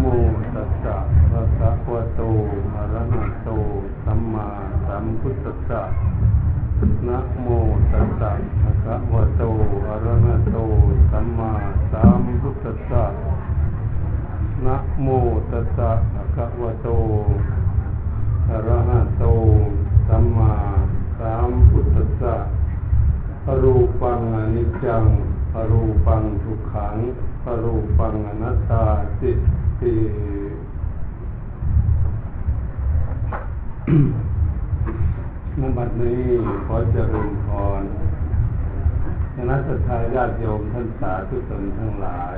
โมตัสสะภะคะวะโตอะระหะโต สัมมาสัมพุทธัสสะนะโมตัสสะภะคะวะโตอะระหะโต สัมมาสัมพุทธัสสะนะโมตัสสะภะคะวะโตอะระหะโต สัมมาสัมพุทธัสสะอรูปังอนิจจังอรูปังทุกขังอรูปังอนัตตาสิต นบัดนี้ขอเจริญพรคณะสัตยาญาติโยมท่านสาธุชนทั้งหลาย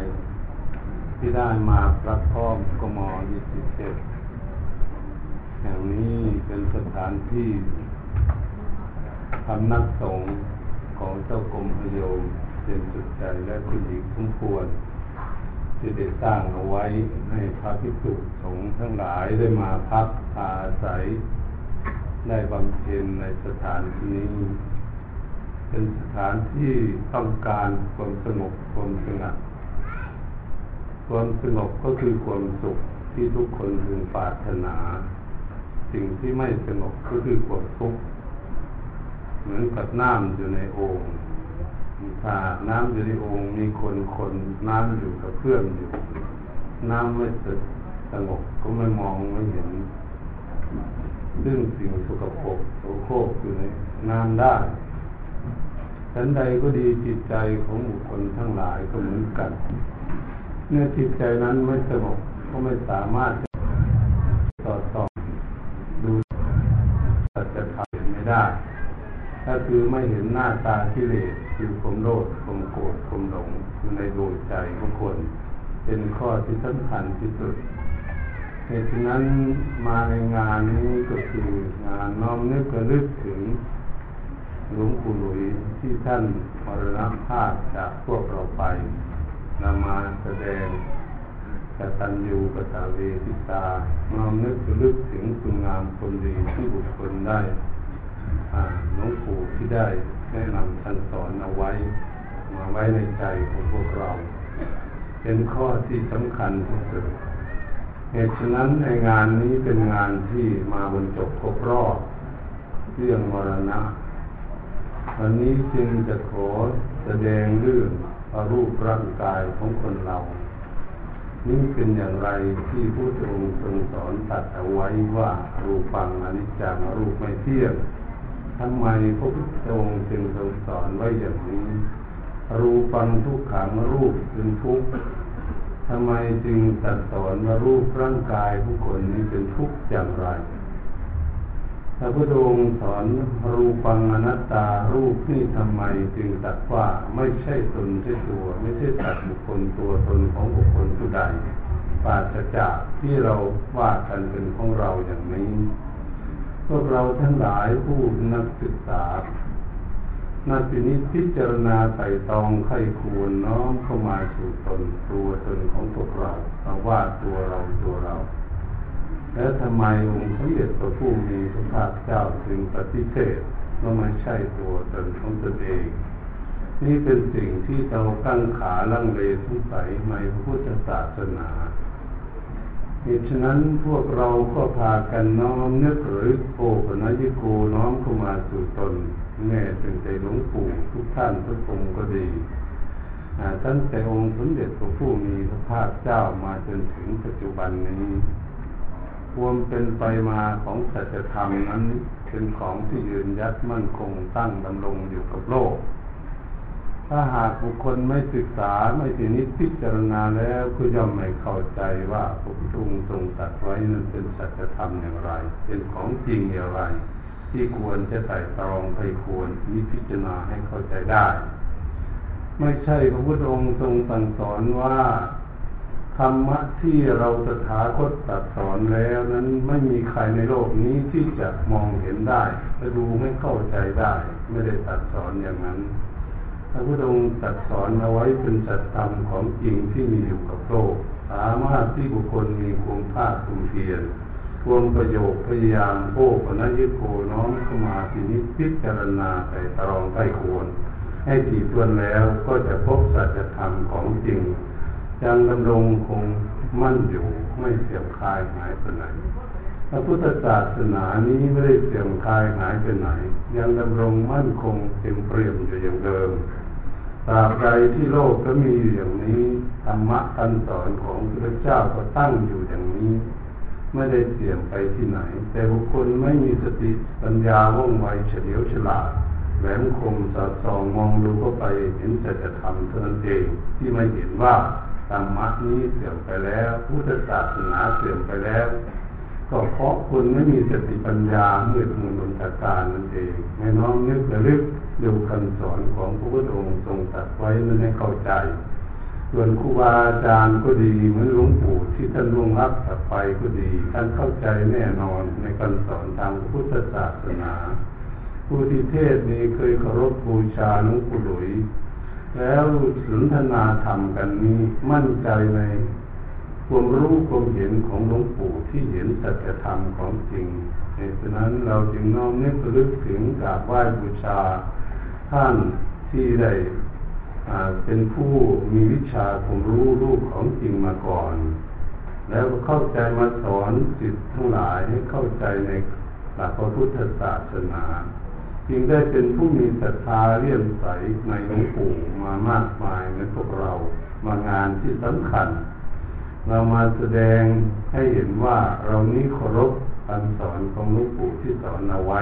ที่ได้มาประพร้อมกม27แห่งนี้เป็นสถานที่ทำนักสงฆ์ของเจ้ากรมพยมเป็นจุดใจและคุณหญิงสมควร ที่ได้สร้างเอาไว้ให้พระภิกษุสงฆ์ทั้งหลายได้มาพักอาศัยได้บำเพ็ญในสถานที่นี้ เป็นสถานที่ต้องการความสงบความสงัดความสงบก็คือความสุขที่ทุกคนพึงปรารถนา สิ่งที่ไม่สงบก็คือความทุกข์เหมือนกับน้ำอยู่ในโอ่ง ถ้าน้ำอยู่ในโอ่งมีคนคนน้ำอยู่กับเพื่อนอยู่ น้ำไม่สสงบก็ไม่มองไม่เห็นเรื่องสิ่งสกปรกโสโครกอยู่ในน้ำได้ฉันใดก็ดีจิตใจของบุคคลทั้งหลายก็เหมือนกัน เมื่อจิตใจนั้นไม่สงบก็ไม่สามารถต่อต่อดูสัจธรรมไม่ได้ ถ้าคือไม่เห็นหน้าตาที่เลสคือความโลภความโกรธความหลงอยู่ในดวงใจของคน เป็นข้อที่สำคัญที่สุดเหตุนั้นมาในงานนี้ก็คืองานน้อมนึกระลึกถึงหลวงปู่หลุยที่ท่านมรณภาพจากพวกเราไปนำมาแสดงกตัญญูกตเวทิตาน้อมนึกระลึกถึงคุณงามคนดีที่บุคคลได้ หลวงปู่ที่ได้แนะนำท่านสอนเอาไว้ มาไว้ในใจของพวกเรา เป็นข้อที่สำคัญที่สุดเหตุฉะนั้นในงานนี้เป็นงานที่มาบรรจบครบรอบเรื่องมรณะวันนี้จึงจะขอแสดงเรื่องรูปร่างกายของคนเรา นี่เป็นอย่างไรที่ผู้ทรงทรงสอนตัดเอาไว้ว่ารูปังอนิจจังรูปไม่เที่ยง ทำไมพระพุทธองค์จึงทรงสอนไว้อย่างนี้รูปังทุกขังรูปเป็นทุกข์ทำไมจึงตัดสอนว่ารูปร่างกายผู้คนนี้เป็นทุกข์อย่างไรพระพุทธองค์สอนรูปังอนัตตารูปนี่ทำไมจึงตัดว่าไม่ใช่ตนใช่ตัว ไม่ใช่ตัดบุคคลตัวตนของบุคคลผู้ใดปราศจากที่เราว่ากันเป็นของเราอย่างนี้ พวกเราทั้งหลายผู้นักศึกษานาทีนี้พิจารณาใส่ตองไข้ควรน้อมเข้ามาสู่ตนตัวตนของพวกเราเราว่าตัวเราตัวเรา แล้วทำไมองค์สมเด็จพระผู้มีพระภาคเจ้าถึงปฏิเสธว่าไม่ใช่ตัวตนของตนเอง นี่เป็นสิ่งที่เราตั้งขาลังเลสงสัยในพระพุทธศาสนา เหตุฉะนั้นพวกเราก็พากันน้อมนึกหรือโอปนัญโกน้อมเข้ามาสู่ตนแม่ถึงใจหลวงปู่ทุกท่านทุกองค์ก็ดีตั้งแต่องค์สมเด็จพระผู้มีพระภาคเจ้ามาจนถึงปัจจุบันนี้ความเป็นไปมาของสัจธรรมนั้นเป็นของที่ยืนยัดมั่นคงตั้งดำรงอยู่กับโลก ถ้าหากบุคคลไม่ศึกษาไม่ทีนิพิจารณาแล้วก็ย่อมไม่เข้าใจว่าพระพุทธองค์ทรงตรัสไว้นั้นเป็นสัจธรรมอย่างไร เป็นของจริงอย่างไร ที่ควรจะใส่ตรองไปควรนิพิจารณาให้เข้าใจได้ ไม่ใช่พระพุทธองค์ทรงสั่งสอนว่าธรรมะที่เราตถาคตตรัสสอนแล้วนั้นไม่มีใครในโลกนี้ที่จะมองเห็นได้จะดูไม่เข้าใจได้ ไม่ได้ตรัสสอนอย่างนั้น พระพุทธองค์ตรัสสอนเอาไว้เป็นสัจธรรมของจริงที่มีอยู่กับโลก สามารถที่บุคคลมีความภาคภูมิเพียรความประโยชน์พยายามโภคณยุโกน้อมเข้ามาที่นี้พิจารณาใส่ตรองใต้ควร ให้ถี่ถ้วนแล้วก็จะพบสัจธรรมของจริงยังดำรงคงมั่นอยู่ไม่เสื่อมคลายหายไปไหนพระพุทธศาสนานี้ไม่ได้เสื่อมคลายหายไปไหน ยังดำรงมั่นคงเต็มเปี่ยมอยู่อย่างเดิม ตราบใดที่โลกก็มีอยู่อย่างนี้ธรรมะคำสอนของพระเจ้าก็ตั้งอยู่อย่างนี้ ไม่ได้เสื่อมไปที่ไหน แต่บุคคลไม่มีสติปัญญาว่องไวเฉลียวฉลาดแหลมคมสอดส่องมองดูเข้าไปเห็นสัจธรรมเท่านั้นเองที่ไม่เห็นว่าธรรมะนี้เสื่อมไปแล้วพุทธศาสนาเสื่อมไปแล้ว ก็เพราะคุณไม่มีสติปัญญาเมื่อมือบนตการนั่นเองไม่น้อมนึกระลึก ดูคำสอนของพระพุทธองค์ทรงตรัสไว้นั้นให้เข้าใจ ส่วนครูบาอาจารย์ก็ดีเหมือนหลวงปู่ที่ท่านล่วงลับกับไปก็ดี ท่านเข้าใจแน่นอนในคำสอนทางพุทธศาสนา ผู้ที่เทศนี้เคยเคารพบูชาหลวงปู่หลุย แล้วสนทนาธรรมกันนี้มั่นใจในความรู้ความเห็นของหลวงปู่ที่เห็นสัจธรรมของจริงเหตุฉะนั้นเราจึงน้อมนึกลึกถึงกราบไหว้บูชา ท่านที่ได้เป็นผู้มีวิชาความรู้รูปของจริงมาก่อน แล้วเข้าใจมาสอนจิตทั้งหลายให้เข้าใจในหลักพระพุทธศาสนาจึงได้เป็นผู้มีศรัทธาเลื่อมใสในหลวงปู่มามากมายในพวกเรามางานที่สำคัญ เรามาแสดงให้เห็นว่าเรานี้เคารพคำสอนของหลวงปู่ที่สอนเอาไว้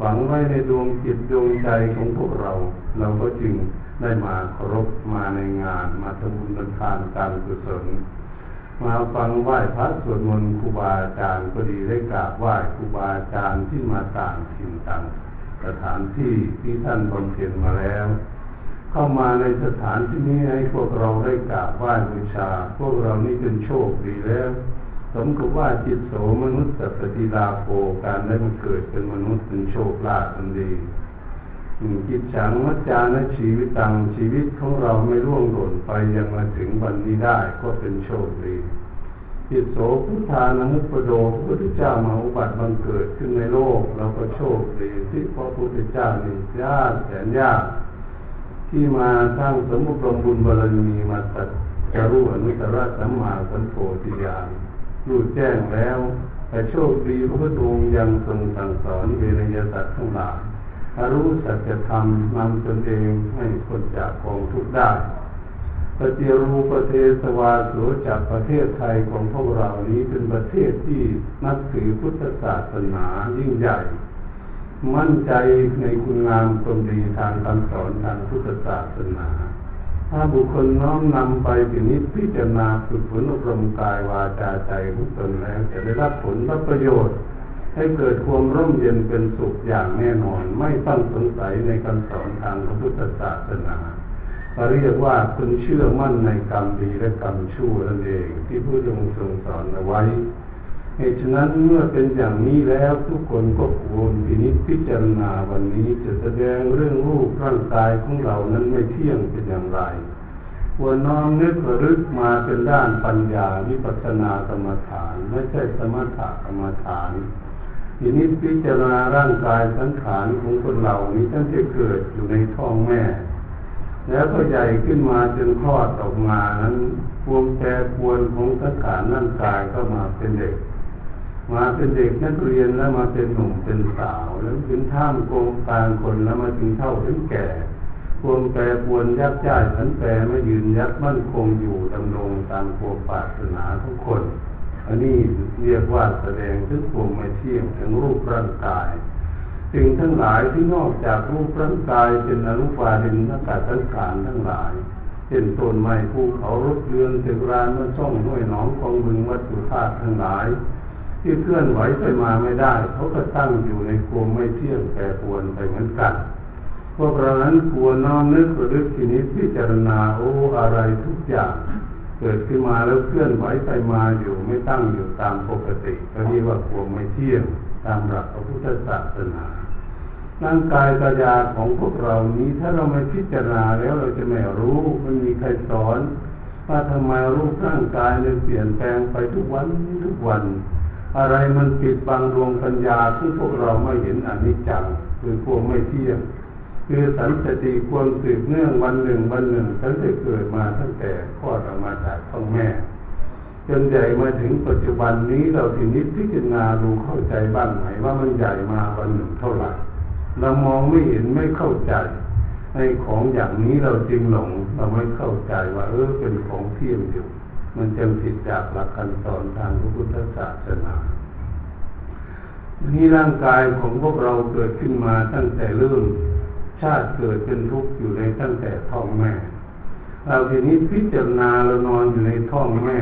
ฝังไว้ในดวงจิตดวงใจของพวกเรา เราก็จึงได้มาเคารพมาในงาน มาทำบุญทานการกุศลมาฟังไหว้พระสวดมนต์ครูบาอาจารย์ก็ดีได้กราบไหว้ครูบาอาจารย์ที่มาต่างถิ่นต่างสถานที่ที่ท่านบำเพ็ญมาแล้ว เข้ามาในสถานที่นี้ให้พวกเราได้กราบไหว้บูชา พวกเรานี่เป็นโชคดีแล้ว สมกับว่าจิตโสมนุษย์สัพติลาโภการได้มาเกิดเป็นมนุษย์เป็นโชคลาภอันดีจิตฉังวัจานชีวิตตังชีวิตของเราไม่ร่วงหล่นไปยังมาถึงวันนี้ได้ก็เป็นโชคดีจิตโสพุทธานัมุปโดพระพุทธเจ้ามาอุบัติบังเกิดขึ้นในโลกเราก็โชคดีที่พระพุทธเจ้านี่ยากแสนยากที่มาสร้างสมุทรมบุญบารมีมาตัดจารุอนุตตรสัมมาสัมโพธิญาณ รู้แจ้งแล้ว แต่โชคดีพระพุทธองค์ยังทรงสั่งสอนเวรยสัตว์ทั้งหลายรู้สัจธรรมนำตนเองให้คนจากกองทุกข์ได้ปฏิรูประเทศวาสุจากประเทศไทยของพวกเรานี้เป็นประเทศที่นับถือพุทธศาสนายิ่งใหญ่ มั่นใจในคุณงามความดีทางคำสอนทางพุทธศาสนา ถ้าบุคคลน้อมนำไปถึงนี้พิจารณาฝึกฝนอบรมกายวาจาใจของตนแล้วจะได้รับผลรับประโยชน์ ให้เกิดความร่มเย็นเป็นสุขอย่างแน่นอน ไม่ต้องสงสัยในคำสอนทางพระพุทธศาสนาเรียกว่าคุณเชื่อมั่นในกรรมดีและกรรมชั่วนั่นเองที่ผู้ทรงทรงสอนเอาไว้ เหตุฉะนั้นเมื่อเป็นอย่างนี้แล้วทุกคนก็ควรพินิจพิจารณาวันนี้จะแสดงเรื่องรูปร่างกายของเรานั้นไม่เที่ยงเป็นอย่างไรควรน้อมนึกระลึกมาเป็นด้านปัญญาวิปัสสนากรรมฐาน ไม่ใช่สมถกรรมฐานทีนี้พิจารณาร่างกายสังขารของคนเรานี้ตั้งแต่เกิดอยู่ในท้องแม่ แล้วก็ใหญ่ขึ้นมาจนคลอดออกมานั้นพวงแปรปวนของสังขารนั่นกายก็มาเป็นเด็ก มาเป็นเด็กนักเรียนแล้วมาเป็นหนุ่มเป็นสาว แล้วถึงท่ามกงกลางคนแล้วมาถึงเท่าถึงแก่พวงแปรปวนยักษ์จ่ายสันแปรมายืนยักมั่นคงอยู่ดำรงตามโวปราสนาทุกคน อันนี้เรียกว่าแสดงถึงพวงไม่เที่ยงถึงรูปร่างกายสิ่งทั้งหลายที่นอกจากรูปร่างกายเป็นอรูปาดินนักสังขารทั้งหลายเช่นต้นไม้ภูเขารถเรือนตึกรานมันช่องห้วยหนองกองบึงวัตถุธาตุทั้งหลาย ที่เคลื่อนไหวไปมาไม่ได้เขาก็ตั้งอยู่ในกลมไม่เที่ยงแปรปวนไปเหมือนกันพวกเรานั้นควรน้อมนึกระลึกทีนี้พิจารณาโอ้อะไรทุกอย่างเกิดขึ้นมาแล้วเคลื่อนไหวไปมาอยู่ไม่ตั้งอยู่ตามปกติก็เรียกว่ากลมไม่เที่ยงตามหลักพระพุทธศาสนาร่างกายกายาของพวกเรานี้ถ้าเราไม่พิจารณาแล้วเราจะไม่รู้ไม่มีใครสอน ว่าทำไมรูปร่างกายมันเปลี่ยนแปลงไปทุกวันทุกวัน อะไรมันปิดบังดวงปัญญาที่พวกเราไม่เห็นอนิจจังคือพวกไม่เที่ยงคือสันสติความสืบเนื่องวันหนึ่งวันหนึ่งฉันได้เกิดมาตั้งแต่คลอดออกมาจากท้อแม่ จนใหญ่มาถึงปัจจุบันนี้เราทีนิดพิจารณาดูเข้าใจบ้างไหมว่ามันใหญ่มาวันหนึ่งเท่าไหร่เรามองไม่เห็นไม่เข้าใจในของอย่างนี้เราจึงหลงเราไม่เข้าใจว่าเออเป็นของเที่ยงอยู่ มันจึงผิดจากหลักคำสอนทางพระพุทธศาสนานี่ร่างกายของพวกเราเกิดขึ้นมาตั้งแต่เริ่มชาติเกิดเป็นทุกข์อยู่ในตั้งแต่ท้องแม่ เราทีนี้พิจารณาเรานอนอยู่ในท้องแม่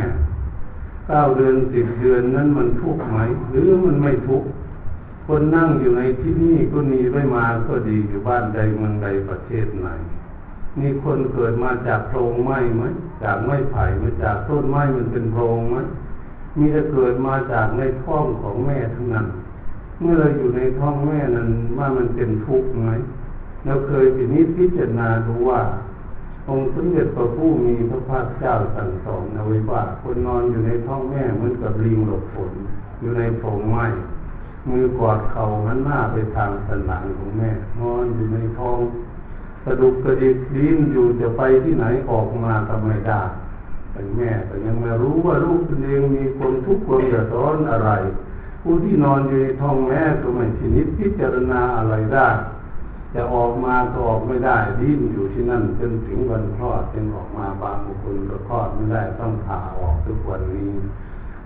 เก้าเดือนสิบเดือนนั้นมันทุกข์ไหม หรือมันไม่ทุกข์คนนั่งอยู่ในที่นี่ก็หนีไม่มาก็ดีอยู่บ้านใดเมืองใดประเทศไหน มีคนเกิดมาจากโพรงไม้ไหมจากไม้ไผ่มาจากต้นไม้มันเป็นโพรงไหมมีแต่เกิดมาจากในท้องของแม่ทั้งนั้น เมื่อเราอยู่ในท้องแม่นั้นว่ามันเป็นทุกข์ไหมเราเคยพินิจพิจารณาดูว่าองค์สมเด็จพระผู้มีพระภาคเจ้าสั่งสอนเอาไว้ว่าคนนอนอยู่ในท้องแม่เหมือนกับลิงหลบฝนอยู่ในโพรงไม้มือกอดเข่าหันหน้าไปทางสันหลังของแม่นอนอยู่ในท้อง ระดุกกระดิกดิ้นอยู่จะไปที่ไหนออกมาทำไมได้แต่แม่แต่ยังไม่รู้ว่าลูกตนเองมีคนทุกข์คนเดือดร้อนอะไร ผู้ที่นอนอยู่ในท้องแม่ก็ไม่ชนิดพิจารณาอะไรได้ จะออกมาก็ออกไม่ได้ดิ้นอยู่ที่นั่นจนถึงวันคลอดจึงออกมาบางบุคคลก็คลอดไม่ได้ต้องผ่าออกทุกวันนี้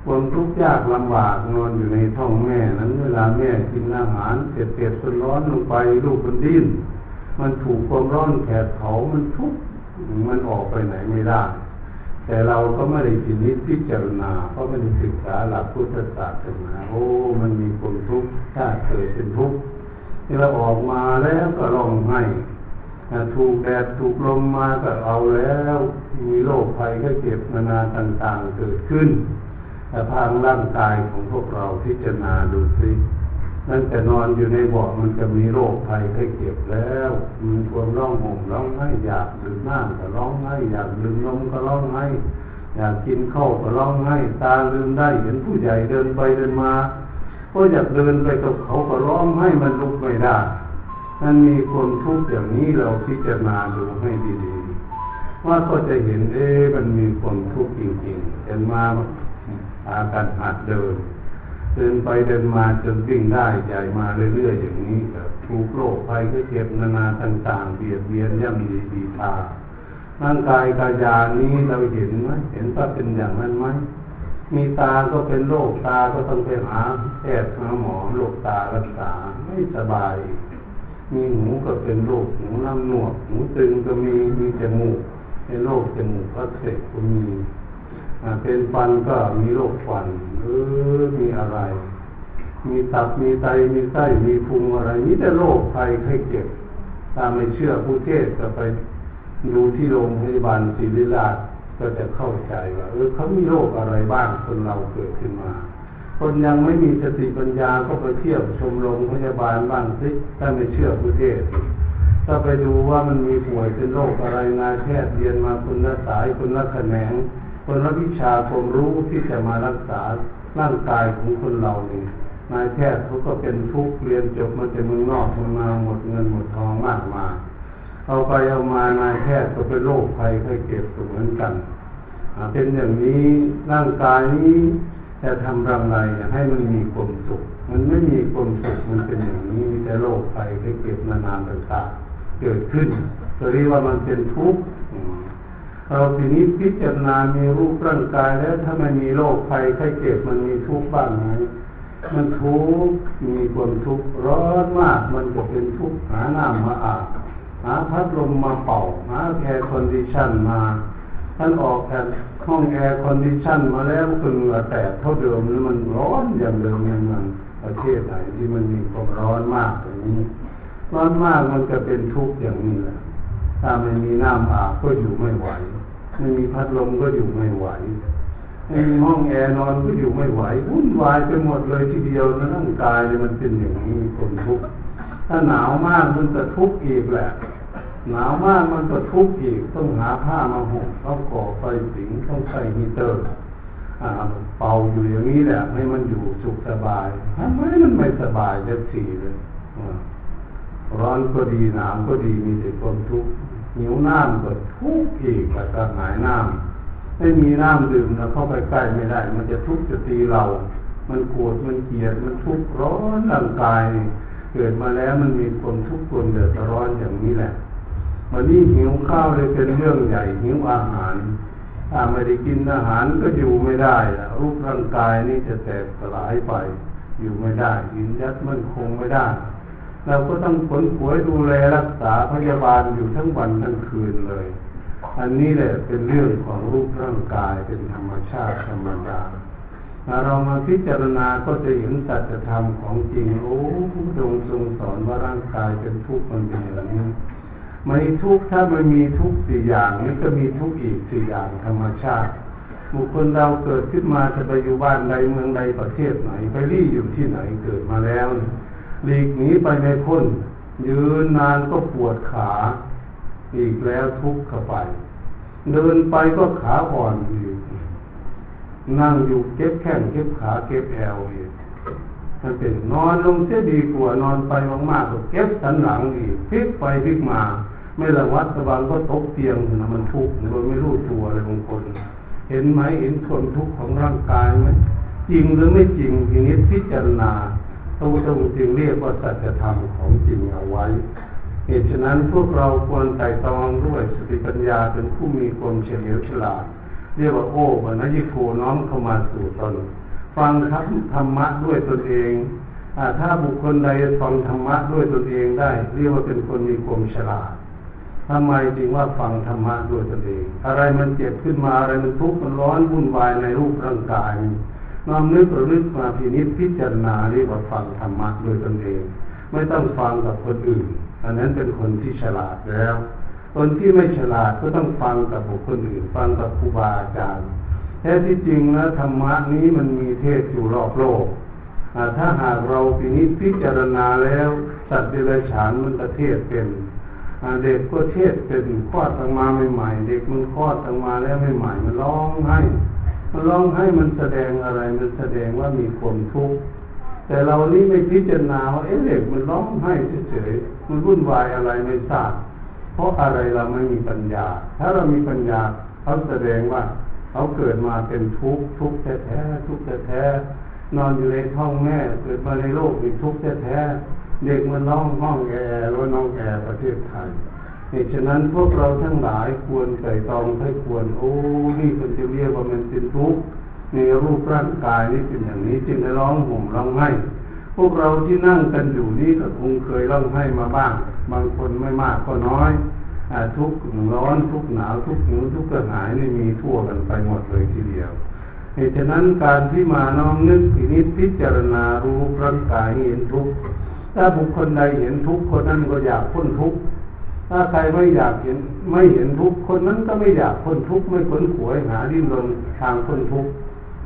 ความทุกข์ยากลำบากนอนอยู่ในท้องแม่นั้นเวลาแม่กินอาหารเผ็ดเผ็ดจนร้อนลงไปลูกมันดิ้น มันถูกความร้อนแผดเผามันทุกข์มันออกไปไหนไม่ได้ แต่เราก็ไม่ได้พินิจพิจารณา เพราะไม่ได้ศึกษาหลักพุทธศาสนาโอ้มันมีความทุกข์ถ้าเกิดเป็นทุกข์ที่เราออกมาแล้วก็ร้องไห้ถูกแดดถูกลมมาก็เอาแล้ว มีโรคภัยไข้เจ็บนานาต่างๆเกิดขึ้นแต่ทางร่างกายของพวกเราพิจารณาดูสิ นั่นแต่นอนอยู่ในบ่อมันจะมีโรคภัยไข้เจ็บแล้ว มีความร้องห่มร้องไห้อยากดื่มน้ำก็ร้องไห้อยากดื่มนมก็ร้องไห้อยากกินข้าวก็ร้องไห้ตาลืมได้เห็นผู้ใหญ่เดินไปเดินมาก็อยากเดินไปกับเขาก็ร้องไห้มันลุกไม่ได้นั่นมีคนทุกข์อย่างนี้เราพิจารณาดูให้ดีๆ ว่าก็จะเห็นเอ๊มันมีคนทุกข์จริงๆเห็นมาอาการหัดเดิน เดินไปเดินมาจนวิ่งได้ใหญ่มาเรื่อยๆอย่างนี้ถูกโรคภัยก็เจ็บนานาต่างๆเบียดเบียนย่ำดีดีตาร่างกายกายานี้เราเห็นไหมเห็นว่าเป็นอย่างนั้นไหมมีตาก็เป็นโรคตาก็ต้องไปหาแพทย์หาหมอโรคตารักษาไม่สบาย มีหูก็เป็นโรคหูน้ำหนวกหูตึงก็มีมีจมูกเป็นโรคจมูกอักเสบก็มี เป็นฟันก็มีโรคฟันหรือมีอะไร มีตับมีไตมีไส้มีพุงอะไรนี่แต่โรคภัยไข้เจ็บตามไม่เชื่อผู้เทศก็ไปดูที่โรงพยาบาลศิริราชก็จะเข้าใจว่าเออเขามีโรคอะไรบ้างคนเราเกิดขึ้นมา คนยังไม่มีสติปัญญาก็ไปเที่ยวชมโรงพยาบาลบ้างสิถ้าไม่เชื่อผู้เทศถ้าไปดูว่ามันมีป่วยเป็นโรคอะไรนายแพทย์เรียนมาคุณละสายคุณละแขนง คนละวิชาความรู้ที่จะมารักษาร่างกายของคนเราเนี่ยนายแพทย์เขาก็เป็นทุกเรียนจบมาจากเมืองนอกมามาหมดเงินหมดทองมากมาเอาไปเอามานายแพทย์ก็เป็นโรคภัยไข้เจ็บเหมือนกันเป็นอย่างนี้ร่างกายนี้จะทำรังไรให้มันมีความสุข มันไม่มีความสุขมันเป็นอย่างนี้มีแต่โรคภัยไข้เจ็บนานๆต่างๆเกิดขึ้นจะเรียกว่ามันเป็นทุกข์ เราทีนี้พิจารณามีรูปร่างกายแล้วถ้ามันมีโรคภัยไข้เจ็บมันมีทุกข์บ้างไหมมันทุกข์มีความทุกข์ร้อนมากมันจะเป็นทุกข์หาน้ำมาอาบหาพัดลมมาเป่าหา air condition มาท่านออกจากห้อง air condition มาแล้วก็เหงื่อแตกเท่าเดิมแล้วมันร้อนอย่างเดิมอย่างนั้นประเทศไหนที่มันมีความร้อนมากอย่างนี้ ร้อนมากมันจะเป็นทุกข์อย่างนี้แหละถ้าไม่มีน้ำอาบก็อยู่ไม่ไหว ไม่มีพัดลมก็อยู่ไม่ไหวไม่มีห้องแอร์นอนก็อยู่ไม่ไหววุ่นวายไปหมดเลยทีเดียวนะร่างกายมันเป็นอย่างนี้คนทุกข์ถ้าหนาวมากมันจะทุกข์อีกแหละหนาวมากมันก็ทุกข์อีกต้องหาผ้ามาห่มต้องก่อไฟสิงต้องใส่ฮีเตอร์เป่าอยู่อย่างนี้แหละให้มันอยู่สุขสบายทำไมมันไม่สบายจะสีเลยร้อนก็ดีหนาวก็ดีมีแต่ความทุกข์ หนิวน้ำก็ทุกข์อีกแล้วก็หายน้ำไม่มีน้ำดื่มแล้วเข้าไปใกล้ไม่ได้ มันจะทุกข์จะตีเรา มันโกรธมันเกลียดมันทุกข์ร้อนร่างกาย เกิดมาแล้วมันมีความทุกข์ความเดือดร้อนอย่างนี้แหละวันนี้หิวข้าวเลยเป็นเรื่องใหญ่หิวอาหาร ถ้าไม่ได้กินอาหารก็อยู่ไม่ได้รูปร่างกายนี่จะแตกสลายไป อยู่ไม่ได้ยืนยัดมันคงไม่ได้ เราก็ต้องขนขวยดูแลรักษาพยาบาลอยู่ทั้งวันทั้งคืนเลย อันนี้แหละเป็นเรื่องของรูปร่างกายเป็นธรรมชาติธรรมดาเรามาพิจารณาก็จะเห็นสัจธรรมของจริง โอ้ผู้ทรงทรงสอนว่าร่างกายเป็นทุกข์มันเป็นอย่างนี้ไม่ทุกข์ถ้ามันมีทุกข์สี่อย่างนี่ก็มีทุกข์อีกสี่อย่างธรรมชาติ บุคคลเราเกิดขึ้นมาจะไปอยู่บ้านใดเมืองใดประเทศไหนไปรี่อยู่ที่ไหนเกิดมาแล้ว หลีกหนีไปในพ้น ยืนนานก็ปวดขา อีกแล้วทุกข์เข้าไป เดินไปก็ขาอ่อนอีกนั่งอยู่เก็บแข้งเก็บขาเก็บแอวอีกมันเป็นนอนลงเสียดีกว่านอนไปมากๆก็เก็บสันหลังอีกพลิกไปพลิกมา ไม่ระวัดระวังก็ตกเตียงนะมันทุกข์โดยไม่รู้ตัวอะไรบางคน เห็นไหมเห็นทนทุกข์ของร่างกายไหมจริงหรือไม่จริงทีนี้พิจารณา ระพุทธองค์จึงเรียกว่าสัจธรรมของจริงเอาไว้ เหตุฉะนั้นพวกเราควรไต่ตองด้วยสติปัญญาเป็นผู้มีความเฉลียวฉลาด เรียกว่าโอ้บรรณยิโกน้อมเข้ามาสู่ตน ฟังครับธรรมะด้วยตนเองอถ้าบุคคลใดฟังธรรมะด้วยตนเองได้ เรียกว่าเป็นคนมีความฉลาดทำไมจึงว่าฟังธรรมะด้วยตนเอง อะไรมันเจ็บขึ้นมาอะไรมันทุกข์มันร้อนวุ่นวายในรูปร่างกาย น้อมนึกระลึกมาพินิจพิจารณาเรียกว่าฟังธรรมะโดยตนเอง ไม่ต้องฟังกับคนอื่น อันนั้นเป็นคนที่ฉลาดแล้ว คนที่ไม่ฉลาดก็ต้องฟังกับบุคคลอื่น ฟังกับครูบาอาจารย์แท้ที่จริงแล้วธรรมะนี้มันมีเทศอยู่รอบโลกถ้าหากเราพินิจพิจารณาแล้วสัตว์เดรัจฉานมันก็เทศเป็นเด็กก็เทศเป็นคลอดออกมาใหม่ๆเด็กมันคลอดออกมาแล้วใหม่ๆมันร้องไห้ ร้องให้มันแสดงอะไร มันแสดงว่ามีความทุกข์แต่เรานี่ไม่พิจารณาว่าเอ๊ะเด็กมันร้องให้เฉยๆมันวุ่นวายอะไรไม่ทราบเพราะอะไรเราไม่มีปัญญา ถ้าเรามีปัญญาเขาแสดงว่าเขาเกิดมาเป็นทุกข์ทุกข์แท้ๆทุกข์แท้ๆนอนอยู่ในท้องแม่เกิดมาในโลกมีทุกข์แท้ๆเด็กมันร้องห้องแอร์รถน้องแอร์ประเทศไทย เหตุฉะนั้นพวกเราทั้งหลายควรใส่ตองให้ควร โอ้ นี่คนจะเรียกว่ามันเป็นทุกข์ในรูปร่างกายนี่เป็นอย่างนี้จึงได้ร้องห่มร้องไห้ พวกเราที่นั่งกันอยู่นี่ก็คงเคยร้องไห้มาบ้าง บางคนไม่มากก็น้อยอทุกข์ร้อนทุกข์หนาวทุกข์หิวทุกข์กระหายนี่มีทั่วกันไปหมดเลยทีเดียวเหตุฉะนั้นการที่มาน้อมนึกพินิจพิจารณารูปร่างกายเห็นทุกข์ถ้าบุคคลใดเห็นทุกข์คนนั้นก็อยากพ้นทุกข์ ถ้าใครไม่อยากเห็นไม่เห็นทุกคนนั้นก็ไม่อยากพ้นทุกไม่ขนขวยหาดิ้นรนทางพ้นทุก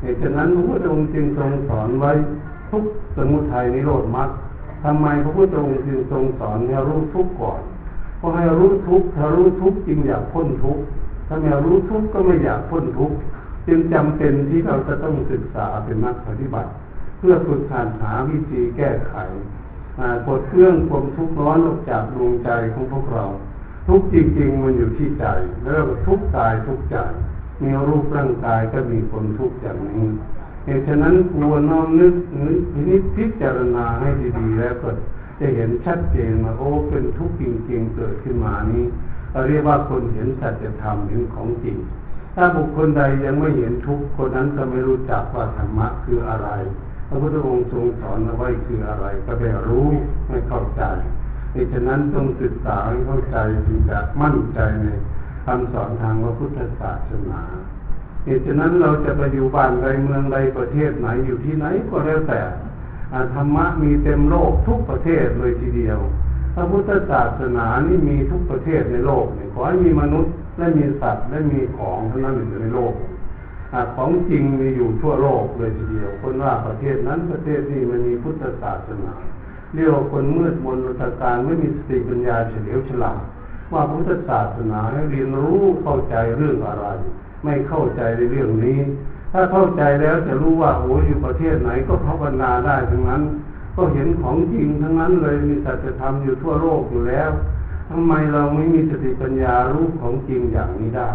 เหตุฉะนั้นพระพุทธองค์จึงทรงสอนไว้ทุกสมุทัยนิโรธมรรคทำไมพระพุทธองค์จึงทรงสอนให้รู้ทุกก่อนเพราะให้รู้ทุกถ้ารู้ทุกจึงอยากพ้นทุกถ้าไม่รู้ทุกก็ไม่อยากพ้นทุกจึงจำเป็นที่เราจะต้องศึกษาเป็นนักปฏิบัติ เพื่อฝึกหัดหาวิธีแก้ไข ปลดเครื่องความทุกข์ร้อนออกจากดวงใจของพวกเรา ทุกจริง ๆ มันอยู่ที่ใจ แล้วทุกกายทุกใจมีรูปร่างกายก็มีคนทุกข์อย่างนี้เหตุฉะนั้นควรน้อมนึกนิพิจารณาให้ดีๆแล้วก็จะเห็นชัดเจนว่าโอ้เป็นทุกข์จริงๆเกิดขึ้นมานี้เราเรียกว่าคนเห็นสัจธรรมเห็นของจริง ถ้าบุคคลใดยังไม่เห็นทุกข์คนนั้นก็ไม่รู้จักว่าธรรมะคืออะไร พระพุทธองค์ทรงสอนเอาไว้คืออะไรก็ได้รู้ไม่เข้าใจดังนั้นต้องศึกษาให้เข้าใจถึงจะมั่นใจในคำสอนทางพระพุทธศาสนาเหตุฉะนั้นเราจะไปอยู่บ้านใดเมืองใดประเทศไหนอยู่ที่ไหนก็แล้วแต่ธรรมะมีเต็มโลกทุกประเทศเลยทีเดียวพระพุทธศาสนานี่มีทุกประเทศในโลกขอให้มีมนุษย์และมีสัตว์และมีของเท่านั้นอยู่ในโลก ของจริงมีอยู่ทั่วโลกเลยทีเดียว คนว่าประเทศนั้นประเทศนี้มันมีพุทธศาสนาเรียกว่าคนมืดมนตการไม่มีสติปัญญาเฉลียวฉลาดว่าพุทธศาสนาให้เรียนรู้เข้าใจเรื่องอะไร ไม่เข้าใจในเรื่องนี้ ถ้าเข้าใจแล้วจะรู้ว่าโอ้อยู่ประเทศไหนก็ภาวนาได้ทั้งนั้น ก็เห็นของจริงทั้งนั้นเลยมีสัจธรรมอยู่ทั่วโลกอยู่แล้วทำไมเราไม่มีสติปัญญารู้ของจริงอย่างนี้ได้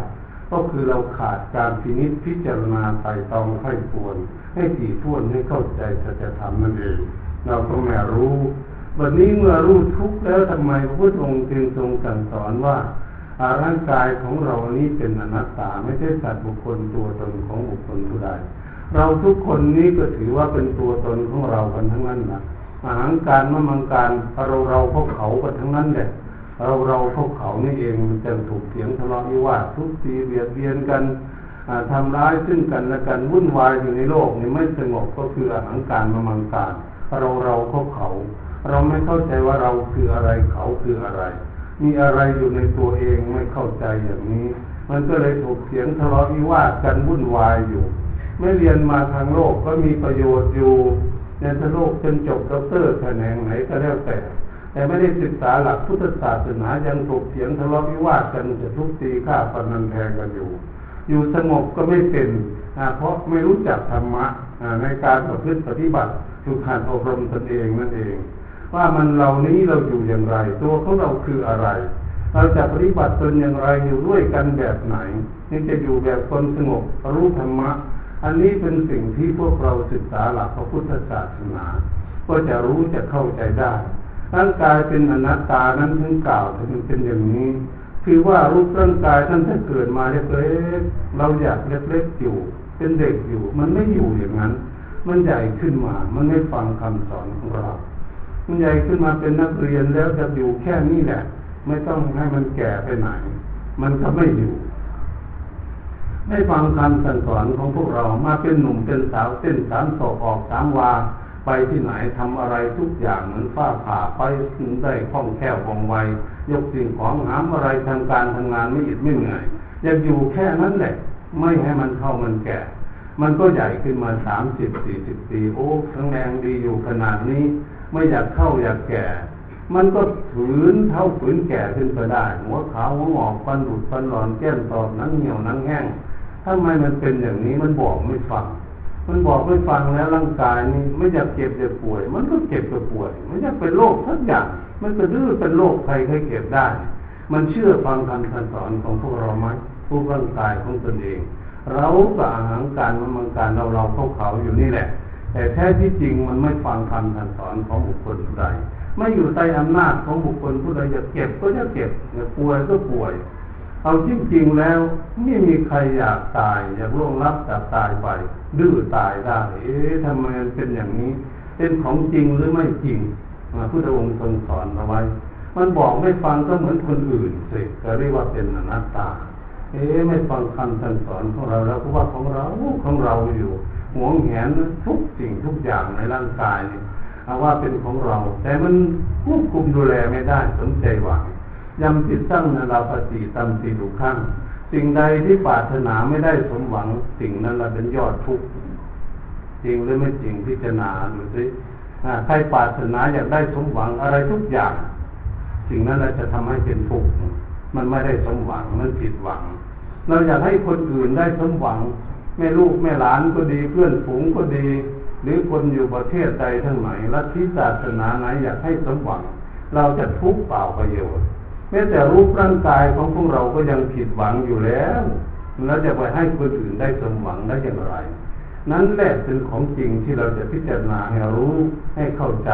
ก็คือเราขาดการพินิจพิจารณาไต่ตองไข้ควร ให้ถี่ถ้วนให้เข้าใจสัจธรรมนั่นเอง เราก็ไม่รู้วันนี้เมื่อรู้ทุกแล้วทำไมพระพุทธองค์จึงทรงสั่งสอนว่าร่างกายของเรานี้เป็นอนัตตาไม่ใช่สัตว์บุคคลตัวตนของบุคคลผู้ใด เราทุกคนนี้ก็ถือว่าเป็นตัวตนของเรากันทั้งนั้นนะอาหารการมะมังการเราเราพวกเขากันทั้งนั้นแหละ เราเราพวกเขานี่เองมันจะถูกเสียงทะเลาะวิวาททุกตีเบียดเบียนกันทำร้ายซึ่งกันและกันวุ่นวายอยู่ในโลกนี่ไม่สงบก็คืออหารการมะมังการเราเราพวกเขา เราไม่เข้าใจว่าเราคืออะไรเขาคืออะไร มีอะไรอยู่ในตัวเองไม่เข้าใจอย่างนี้ มันก็เลยถูกเสียงทะเลาะวิวาทกันวุ่นวายอยู่ไม่เรียนมาทางโลกก็มีประโยชน์อยู่ในทางโลกจนจบด็อกเตอร์แขนงไหนก็แล้วแต่ แต่ไม่ได้ศึกษาหลักพุทธศาสนายังถกเสียงทะเลาะวิวาทกันจะทุกตีฆ่าปันนันแทงกันอยู่ อยู่สงบก็ไม่เป็นเพราะไม่รู้จักธรรมะในการประพฤติปฏิบัติถูกการอบรมตนเองนั่นเอง ว่ามันเหล่านี้เราอยู่อย่างไร ตัวของเราคืออะไร เราจะปฏิบัติตนอย่างไรอยู่ด้วยกันแบบไหนนี่จะอยู่แบบคนสงบรู้ธรรมะ อันนี้เป็นสิ่งที่พวกเราศึกษาหลักพระพุทธศาสนา ก็จะรู้จะเข้าใจได้ ร่างกายเป็นอนัตตานั้นถึงกล่าวถึงเป็นอย่างนี้ คือว่ารูปร่างกายท่านถ้าเกิดมาเล็กๆเราอยากเล็กๆอยู่ เป็นเด็กอยู่ มันไม่อยู่อย่างนั้น มันใหญ่ขึ้นมา มันไม่ฟังคำสอนของเรา มันใหญ่ขึ้นมาเป็นนักเรียนแล้วจะอยู่แค่นี้แหละ ไม่ต้องให้มันแก่ไปไหน มันก็ไม่อยู่ไม่ฟังคำสั่งสอนของพวกเรามาเป็นหนุ่มเป็นสาวเส้นสามศอกออกสามวา ไปที่ไหนทำอะไรทุกอย่างเหมือนฟ้าผ่าไปได้คล่องแคล่วว่องไวยกสิ่งของหามอะไรทำการทำงานไม่อิดไม่เหนื่อยอยากอยู่แค่นั้นแหละ ไม่ให้มันเท่ามันแก่ มันก็ใหญ่ขึ้นมาสามสิบสี่สิบปีโอ้ทั้งแรงดีอยู่ขนาดนี้ ไม่อยากเข้าอยากแก่ มันก็ฝืนเท่าฝืนแก่ขึ้นไปได้ หัวขาวหัวหงอกฟันหลุดฟันหลอนแก้มตอบนังเหี่ยวนังแห้งทำไมมันเป็นอย่างนี้มันบอกไม่ฟัง มันบอกไม่ฟังแล้วร่างกายนี่ไม่อยากเจ็บอยากป่วย มันก็เจ็บก็ป่วย มันอยากเป็นโรคทุกอย่าง มันก็ดื้อเป็นโรคใครเคยเก็บได้ มันเชื่อฟังคำสอนของพวกเราไหมผู้ร่างกายของตนเอง เรากับอาหารการมันการเราเราเข้าเขาอยู่นี่แหละ แต่แท้ที่จริงมันไม่ฟังคำสอนของบุคคลผู้ใดไม่อยู่ใต้อำนาจของบุคคลผู้ใดจะเก็บก็จะเก็บป่วยก็ป่วย เอาจริงๆแล้ว ไม่มีใครอยากตาย อยากล่วงลับจากตายไป ดื้อตายได้ เอ๊ะทำไมเป็นอย่างนี้ เป็นของจริงหรือไม่จริงพระองค์ทรงสอนเอาไว้ มันบอกไม่ฟังก็เหมือนคนอื่นสิก็เรียกว่าเป็นอนัตตา เอ๊ะไม่ฟังคำสอนของเราแล้วก็ว่าของเราของเราอยู่หวงแหนทุกสิ่งทุกอย่างในร่างกายเนี่เอาว่าเป็นของเรา แต่มันควบคุมดูแลไม่ได้สนใจหวัง ยำติดตั้งนราปฏิตามสีดุข้างสิ่งใดที่ปรารถนาไม่ได้สมหวังสิ่งนั้นเราเป็นยอดทุกข์จริงหรือไม่จริงพิจารณาดูสิใครปรารถนาอยากได้สมหวังอะไรทุกอย่าง สิ่งนั้นเราจะทำให้เป็นทุกข์มันไม่ได้สมหวังมันผิดหวัง เราอยากให้คนอื่นได้สมหวังแม่ลูกแม่หลานก็ดีเพื่อนฝูงก็ดี หรือคนอยู่ประเทศใดทั้งไหนลัทธิศาสนาไหนอยากให้สมหวัง เราจะทุกข์เปล่าประโยชน์ แม้แต่รูปร่างกายของพวกเราก็ยังผิดหวังอยู่แล้วแล้วจะไปให้คนอื่นได้สมหวังได้อย่างไร นั้นแหละเป็นของจริงที่เราจะพิจารณาให้รู้ให้เข้าใจ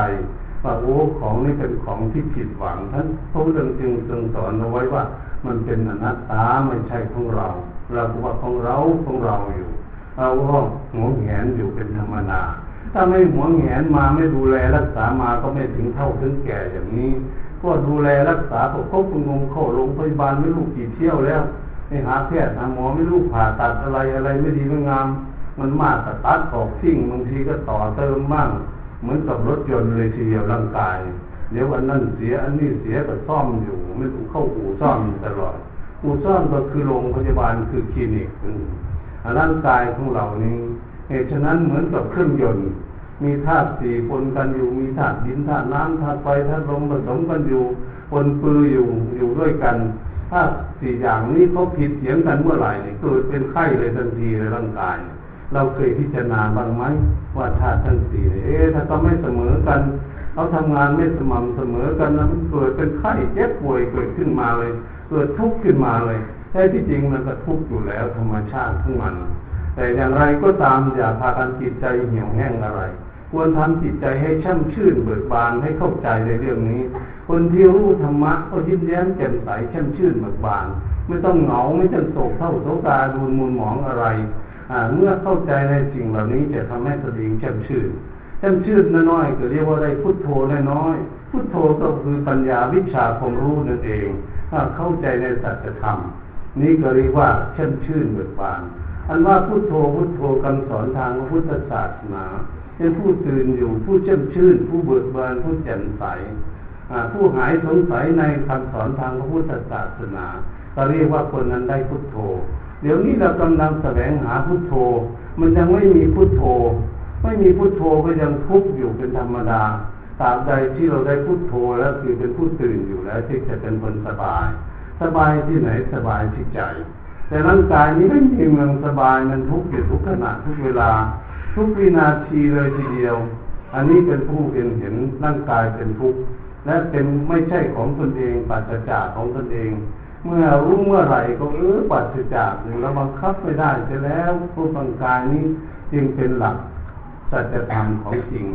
ว่าโอ้ของนี้เป็นของที่ผิดหวังท่านพระพุทธจึงทรงสอนเอาไว้ว่า มันเป็นอนัตตาไม่ใช่ของเรา เราว่าของเราของเราอยู่เราก็หัวแหนอยู่เป็นธรรมดาถ้าไม่หัวแหนมาไม่ดูแลรักษามาก็ไม่ถึงเท่าถึงแก่อย่างนี้ ก็ดูแลรักษาก็ครบงงเข้าโรงพยาบาลไม่รู้กี่เที่ยวแล้วไปหาแพทย์หาหมอไม่รู้ผ่าตัดอะไรอะไรไม่ดีไม่งาม มันมากตัดออกทิ้งบางทีก็ต่อเติมบ้างเหมือนกับรถยนต์เลยทีเดียวร่างกาย เดี๋ยวอันนั้นเสียอันนี้เสียก็ซ่อมอยู่ ไม่ต้เข้าอู่ซ่อมตลอดอู่ซ่อมก็คือโรงพยาบาลคือคลินิกร่างกายของเรานี้เหตุฉะนั้นเหมือนกับเครื่องยนต์ มีธาตุสี่ปนกันอยู่ มีธาตุดินธาตุน้ำธาตุไฟธาตุลมผสมกันอยู่ปนปืออยู่อยู่ด้วยกันธาตุสี่อย่างนี้เขาผิดเสียงกันเมื่อไหร่เนี่ยเกิดเป็นไข้เลยทันทีในร่างกาย เราเคยพิจารณาบ้างไหมว่าธาตุทั้งสี่เอ๊ะถ้าก็ไม่เสมอกันเขาทำงานไม่สม่ำเสมอกันนะมันเกิดเป็นไข้เจ็บป่วยเกิดขึ้นมาเลย เกิดทุกข์ขึ้นมาเลยแท้ที่จริงมันก็ทุกข์อยู่แล้วธรรมชาติของมัน แต่อย่างไรก็ตามอย่าพากันจิตใจเหี่ยวแห้งอะไร ควรทำจิตใจให้ช่ำชื่นเบิกบานให้เข้าใจในเรื่องนี้ คนที่รู้ธรรมะก็ยิ้มแย้มแจ่มใสช่ำชื่นเบิกบาน ไม่ต้องเหงาไม่ต้องโศกเท่าโศกาดูนมูลหมองอะไรเมื่อเข้าใจในสิ่งเหล่านี้จะทำให้ตัวเองช่ำชื่นแช่ำชื่นน้อยๆก็เรียกว่าได้พุทโธน้อยๆพุทโธก็คือปัญญาวิชาความรู้นั่นเองถ้าเข้าใจในสัจธรรมนี้ก็เรียกว่าช่ำชื่นเบิกบาน อันว่าพุทโธพุทโธคำสอนทางพุทธศาสนา เป็นผู้ตื่นอยู่ผู้เชื่อมชื่น ผู้เบิกบานผู้แจ่มใสผู้หายสงสัยในคำสอนทางพระพุทธศาสนาก็เรียกว่าคนนั้นได้พุทโธ เดี๋ยวนี้เรากำลังแสวงหาพุทโธ มันยังไม่มีพุทโธ ไม่มีพุทโธก็ยังทุกข์อยู่เป็นธรรมดาตราบใดที่เราได้พุทโธแล้วคือเป็นผู้ตื่นอยู่แล้วที่จะเป็นคนสบาย สบายที่ไหนสบายที่ใจ แต่ร่างกายนี้ไม่มีเมืองสบายมันทุกข์อยู่ทุกขณะทุกเวลา ทุกวินาทีเลยทีเดียว อันนี้เป็นผู้เห็นเห็นร่างกายเป็นทุกข์และเป็นไม่ใช่ของตนเองปัจจากของตนเอง เมื่อรู้เมื่อไหร่ก็เออปัจจากหนึ่งเราบังคับไม่ได้จะแล้วผู้ร่างกายนี้จึงเป็นหลักสัจธรรมของจริง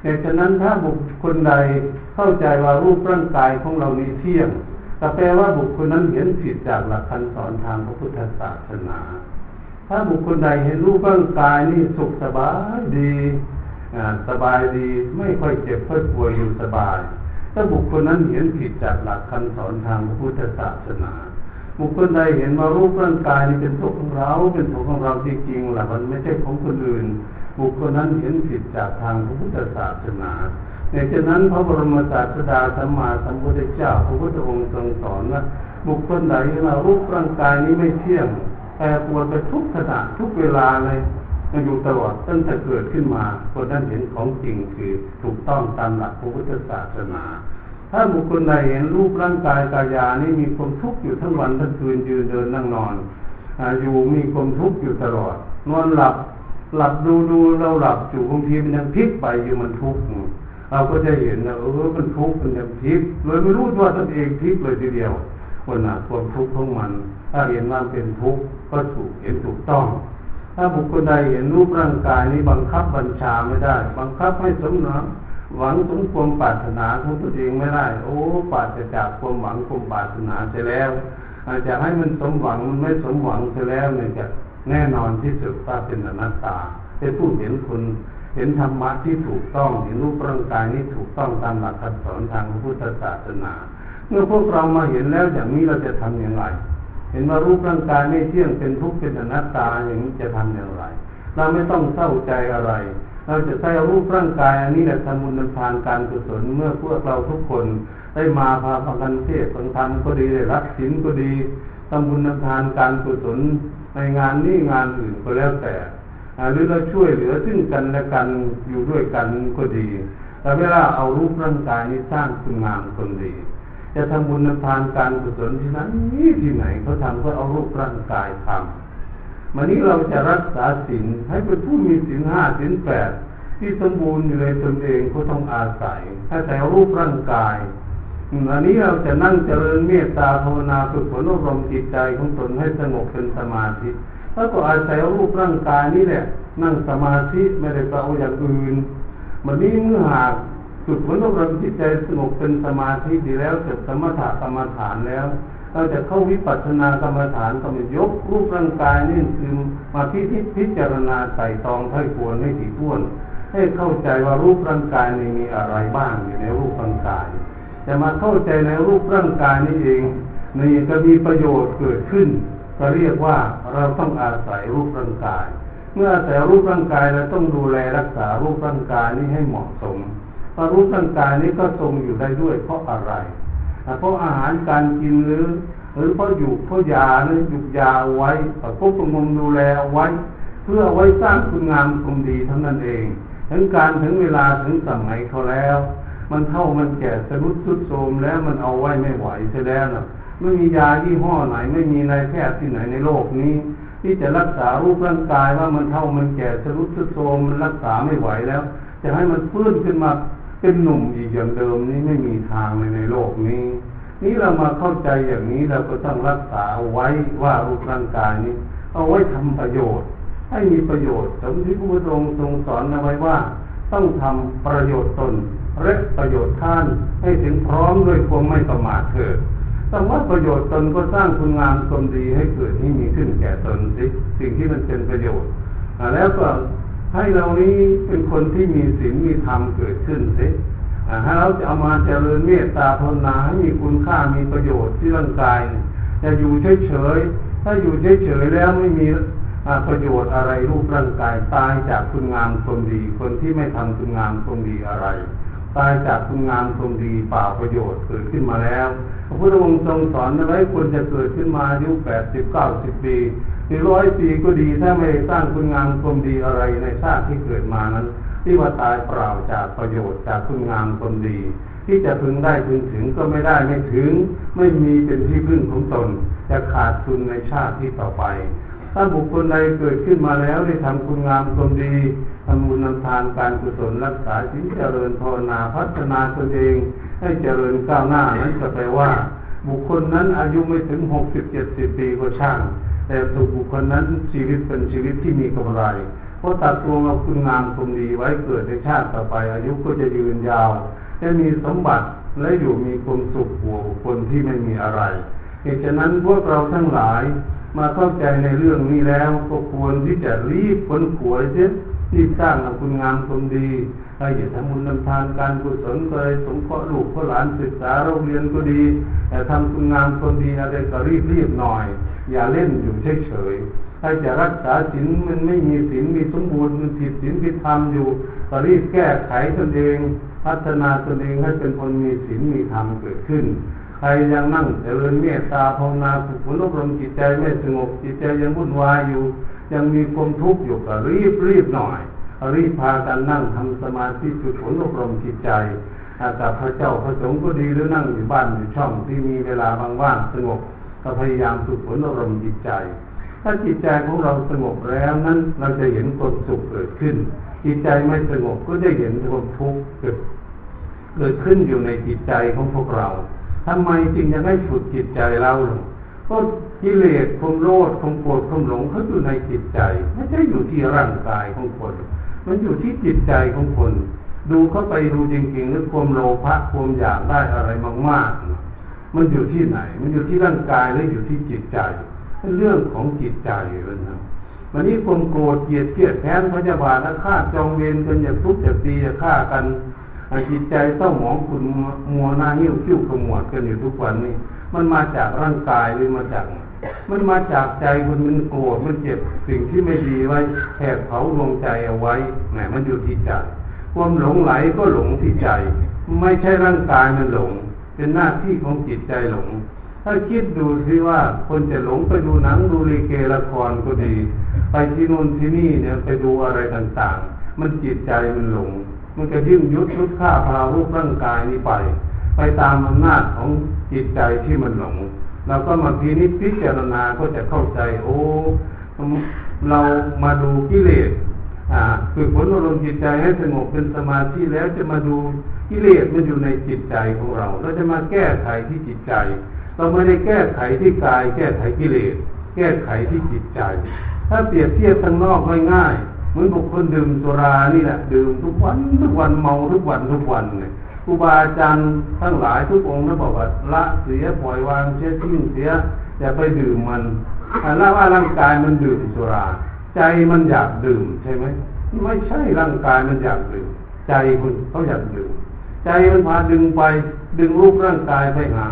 แต่ฉะนั้นถ้าบุคคลใดเข้าใจว่ารูปร่างกายของเรานี้เที่ยงแต่แปลว่าบุคคลนั้นเห็นผิดจากหลักคำสอนทางพระพุทธศาสนา ถ้าบุคคลใดเห็นรูปร่างกายนี่สุขสบายดีสบายดีไม่ค่อยเจ็บค่อยป่วยอยู่สบาย ถ้าบุคคลนั้นเห็นผิดจากหลักคำสอนทางพระพุทธศาสนา บุคคลใดเห็นว่ารูปร่างกายนี่เป็นทุกข์ของเราเป็นทุกข์ของเราจริงๆหละมันไม่ใช่ของคนอื่น บุคคลนั้นเห็นผิดจากทางพระพุทธศาสนาในฉะนั้นพระบรมศาสดาสัมมาสัมพุทธเจ้าพระพุทธองค์ทรงสอนว่าบุคคลใดว่ารูปร่างกายนี้ไม่เที่ยง แปรปรวนไปทุกขณะทุกเวลาเลยมันอยู่ตลอดตั้งแต่เกิดขึ้นมาคนนั้นเห็นของจริงคือถูกต้องตามหลักพระพุทธศาสนา ถ้าบุคคลใดเห็นรูปร่างกายกายานี่มีความทุกข์อยู่ทั้งวันทั้งคืนยืนเดินนั่งนอนอยู่มีความทุกข์อยู่ตลอด นอนหลับหลับดูดูเราหลับอยู่บางทีมันยังพลิกไปอยู่มันทุกข์เราก็จะเห็นนะเออมันทุกข์มันยังพลิกเลยไม่รู้ว่าตนเองพลิกเลยทีเดียว คนหนักความทุกข์ของมัน ถ้าเห็นว่าเป็นทุกข์ก็ถูกเห็นถูกต้อง ถ้าบุคคลใดเห็นรูปร่างกายนี้บังคับบัญชาไม่ได้ บังคับให้สมหนังหวังสมความปรารถนาของตัวเองไม่ได้ โอ้ปราศจากความหวังความปรารถนาเสียแล้ว อาจจะให้มันสมหวังมันไม่สมหวังเสียแล้วเนี่ยจะแน่นอนที่สุดว่าเป็นอนัตตาเป็นผู้เห็นคุณเห็นธรรมะที่ถูกต้อง เห็นรูปร่างกายนี้ถูกต้องตามหลักคำสอนทางพุทธศาสนา เมื่อพวกเรามาเห็นแล้วอย่างนี้เราจะทำอย่างไร เห็นว่ารูปร่างกายไม่เที่ยงเป็นทุกข์เป็นอนัตตาอย่างนี้จะทำอย่างไร เราไม่ต้องเศร้าใจอะไร เราจะใช้รูปร่างกายอันนี้แหละทำบุญทานการกุศลเมื่อพวกเราทุกคนได้มาพาพักันเทศฟังธรรมก็ดีได้รับศีลก็ดีทำบุญทานการกุศลในงานนี้งานอื่นก็แล้วแต่หรือเราช่วยเหลือซึ่งกันและกันอยู่ด้วยกันก็ดีแต่เวลาเอารูปร่างกายนี้สร้างคุณงามคนดี จะทำบุญทานการกุศลที่นั้นนี่ที่ไหนเขาทำก็เอารูปร่างกายทำวันนี้เราจะรักษาศีลให้เป็นผู้มีศีลห้าศีลแปดที่สมบูรณ์อยู่ในตนเองก็ต้องอาศัยถ้าแต่รูปร่างกายอันนี้เราจะนั่งเจริญเมตตาภาวนาฝึกฝนอบรมจิตใจของตนให้สงบเป็นสมาธิ แล้วก็อาศัยรูปร่างกายนี้แหละนั่งสมาธิไม่ได้ไปเอาอย่างอื่นวันนี้เมื่อหาก ฝึกฝนอบรมจิตใจสงบเป็นสมาธิดีแล้วเสร็จสมถะกรรมฐานแล้วเราจะเข้าวิปัสสนากรรมฐานก็มายกรูปร่างกายนี่คือมาพิจิตพิจารณาใส่ตองไถ่ควรให้ถี่ถ้วน ให้เข้าใจว่ารูปร่างกายนี้มีอะไรบ้างอยู่ในรูปร่างกายจะมาเข้าใจในรูปร่างกายนี้เองนี่จะมีประโยชน์เกิดขึ้นก็เรียกว่าเราต้องอาศัยรูปร่างกาย เมื่ออาศัยรูปร่างกายเราต้องดูแลรักษารูปร่างกายนี้ให้เหมาะสม พระรูปร่างกายนี้ก็ทรงอยู่ได้ด้วย เพราะอะไร เพราะอาหารการกินหรือ หรือเพราะอยู่เพราะยาหรือหยุดยาไว้ประกบประงมดูแลไว้ เพื่อไว้สร้างคุณงามคุณดีทั้งนั้นเองถึงการถึงเวลาถึงสมัยเขาแล้ว มันเท่ามันแก่สรุดสุดโทมแล้วมันเอาไว้ไม่ไหวเสียแล้วนะไม่มียายี่ห้อไหน ไม่มีนายแพทย์ที่ไหนในโลกนี้ ที่จะรักษารูปร่างกายว่ามันเท่ามันแก่ชรุดชุดโทรมมันรักษาไม่ไหวแล้ว จะให้มันฟื้นขึ้นมา เป็นหนุ่มอีกอย่างเดิมนี่ไม่มีทางเลยในโลกนี้ นี่เรามาเข้าใจอย่างนี้เราก็ต้องรักษาไว้ว่ารูปร่างกายนี้ เอาไว้ทำประโยชน์ ให้มีประโยชน์สมที่พระพุทธองค์ทรงสอนเอาไว้ว่า ต้องทำประโยชน์ตนและประโยชน์ท่านให้ถึงพร้อมด้วยความไม่ประมาทเถิดคำว่าประโยชน์ตนก็สร้างคุณงามความดีให้เกิดให้มีขึ้นแก่ตนสิสิ่งที่มันเป็นประโยชน์แล้วก็ ให้เรานี้เป็นคนที่มีศีลมีธรรมเกิดขึ้นสิให้เราจะเอามาเจริญเมตตาภาวนาให้มีคุณค่ามีประโยชน์ที่ร่างกายจะอยู่เฉยๆ ถ้าอยู่เฉยๆ แล้วไม่มีประโยชน์อะไรรูปร่างกายตายจากคุณงามความดี คนที่ไม่ทำคุณงามความดีอะไร ตายจากคุณงามทรงดีเปล่าประโยชน์เกิดขึ้นมาแล้วพระพุทธองค์ทรงสอนไว้ควรจะเกิดขึ้นมาอายุแปดสิบเก้าสิบปี หรือร้อยปีก็ดีถ้าไม่สร้างคุณงามทรงดีอะไรในชาติที่เกิดมานั้น ที่ว่าตายเปล่าจากประโยชน์จากคุณงามทรงดี ที่จะพึงได้พึงถึงก็ไม่ได้ไม่ถึง ไม่มีเป็นที่พึ่งของตนจะขาดทุนในชาติที่ต่อไป ถ้าบุคคลใดเกิดขึ้นมาแล้วได้ทำคุณงามความดีทำบุญนำทานการกุศลรักษาศีลเจริญภาวนาพัฒนาตนเอง ให้เจริญก้าวหน้านั้นจะแปลว่า บุคคลนั้นอายุไม่ถึงหกสิบเจ็ดสิบปีก็ช่าง แต่ถูกบุคคลนั้นชีวิตเป็นชีวิตที่มีกำไร เพราะตัดตัวเอาคุณงามความดีไว้เกิดในชาติต่อไป อายุก็จะยืนยาวจะมีสมบัติและอยู่มีความสุขหัวคนที่ไม่มีอะไรเหตุฉะนั้นพวกเราทั้งหลายมาเข้าใจในเรื่องนี้แล้วก็ควรที่จะรีบผลขวยเสียรีบสร้างคุณงามคนดีใครจะทำบุญทำทานการกุศลเลยสงเคราะห์ลูกพ่อหลานศึกษาโรงเรียนก็ดีแต่ทำคุณงามคนดีอะไรก็รีบรีบหน่อย อย่าเล่นอยู่เฉยๆถ้าจะรักษาศีลมันไม่มีศีลมีสมบูรณ์มันผิดศีลผิดธรรมอยู่ก็รีบแก้ไขตนเอง พัฒนาตนเองให้เป็นคนมีศีลมีธรรมเกิดขึ้นใครยังนั่งเจริญเมตตาภาวนาฝึกฝนอบรมจิตใจไม่สงบจิตใจยังวุ่นวายอยู่ ยังมีความทุกข์อยู่ก็รีบรีบหน่อย รีบพากันนั่งทำสมาธิฝึกฝนอบรมจิตใจอาจจะพระเจ้าพระสงฆ์ก็ดีหรือนั่งอยู่บ้านอยู่ช่องที่มีเวลาว่างๆสงบ ก็พยายามฝึกฝนอบรมณ์จิตใจ ถ้าจิตใจของเราสงบแล้วนั้นเราจะเห็นความสุขเกิดขึ้น จิตใจไม่สงบก็จะเห็นความทุกข์เกิดเกิดขึ้นอยู่ในจิตใจของพวกเราทำไมจึงยังให้ฝึกจิตใจเราก็กิเลสความโลภความโกรธความหลงเขาอยู่ในจิตใจ ไม่ใช่อยู่ที่ร่างกายของคน มันอยู่ที่จิตใจของคน ดูเข้าไปดูจริงๆนึกความโลภะความอยากได้อะไรมากๆ มันอยู่ที่ไหน มันอยู่ที่ร่างกายหรืออยู่ที่จิตใจ เรื่องของจิตใจเลยนะวันนี้ความโกรธเกลียดเกลียดแค้นพยาบาทและฆ่าจองเวรกันอย่าทุบอย่าตีอย่าฆ่ากันจิตใจเศร้าหมองคุณมัวหน้าหิ้วคิ้วขมวดกันอยู่ทุกวันนี้ มันมาจากร่างกายหรือมาจาก มันมาจากใจคุณมันโกรธมันเจ็บสิ่งที่ไม่ดีไว้แผดเผาดวงใจเอาไว้แหมมันอยู่ที่ใจความหลงไหลก็หลงที่ใจ ไม่ใช่ร่างกายมันหลง เป็นหน้าที่ของจิตใจหลง ถ้าคิดดูสิว่าคนจะหลงไปดูหนังดูลีเกละครก็ดี ไปที่นู่นที่นี่เนี่ยไปดูอะไรต่างๆ มันจิตใจมันหลง มันจะยิ่งยุดยุดฆ่าพารูปร่างกายนี้ไป ไปตามอำนาจของจิตใจที่มันหลงเราก็มาพินิจพิจารณาก็จะเข้าใจโอ้เรามาดูกิเลสฝึกฝนอารมณ์จิตใจให้สงบเป็นสมาธิแล้วจะมาดู กิเลสมันอยู่ในจิตใจของเรา เราจะมาแก้ไขที่จิตใจ เราไม่ได้แก้ไขที่กาย แก้ไขกิเลส แก้ไขที่จิตใจ ถ้าเปรียบเทียบทางนอกง่ายๆเหมือนบุคคลดื่มสุรานี่แหละดื่มทุกวันทุกวันเมาทุกวันทุกวันเนี่ยครูบาอาจารย์ทั้งหลายทุกองค์นะบอกว่าละเสียปล่อยวางเสียทิ้งเสียอย่าไปดื่มมันแล้ว่าร่างกายมันดื่มสุรา ใจมันอยากดื่มใช่ไหมไม่ใช่ร่างกายมันอยากดื่ม ใจคุณเขาอยากดื่ม ใจมันพาดึงไป ดึงรูปร่างกายไปหา